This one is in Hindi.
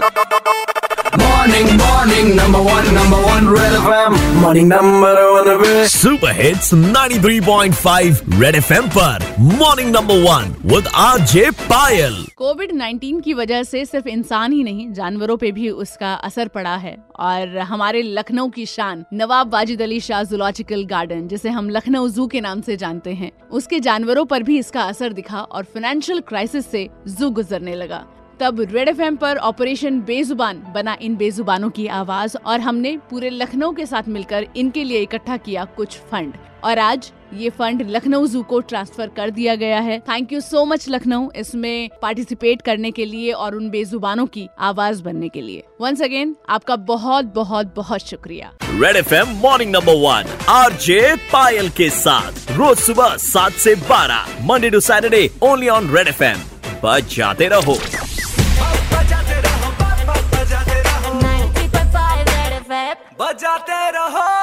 Morning, morning, number one, number one, Red FM. Morning, number one, Red. Super hits 93.5 red FM पर morning number one with RJ Payal COVID 19 की वजह से सिर्फ़ इंसान ही नहीं जानवरों पे भी उसका असर पड़ा है और हमारे लखनऊ की शान नवाब वाजिद अली शाह जूलॉजिकल गार्डन जिसे हम लखनऊ जू के नाम से जानते हैं उसके जानवरों पर भी इसका असर दिखा और फाइनेंशियल क्राइसिस से जू गुजरने लगा तब रेड एफ़ पर ऑपरेशन बेजुबान बना इन बेजुबानों की आवाज़ और हमने पूरे लखनऊ के साथ मिलकर इनके लिए इकट्ठा किया कुछ फंड। और आज ये फंड लखनऊ जू को ट्रांसफ़र कर दिया गया है। Thank you so much Lucknow, इसमें पार्टिसिपेट करने के लिए और उन बेजुबानों की आवाज़ बनने के लिए। वंस अगेन आपका बहुत बहुत बहुत शुक्रिया। Red F M morning number one RJ Payal के साथ, रोज सुबह सात से बारह Monday to Saturday only on red F M रहो बजाते रहो। बजाते रहो।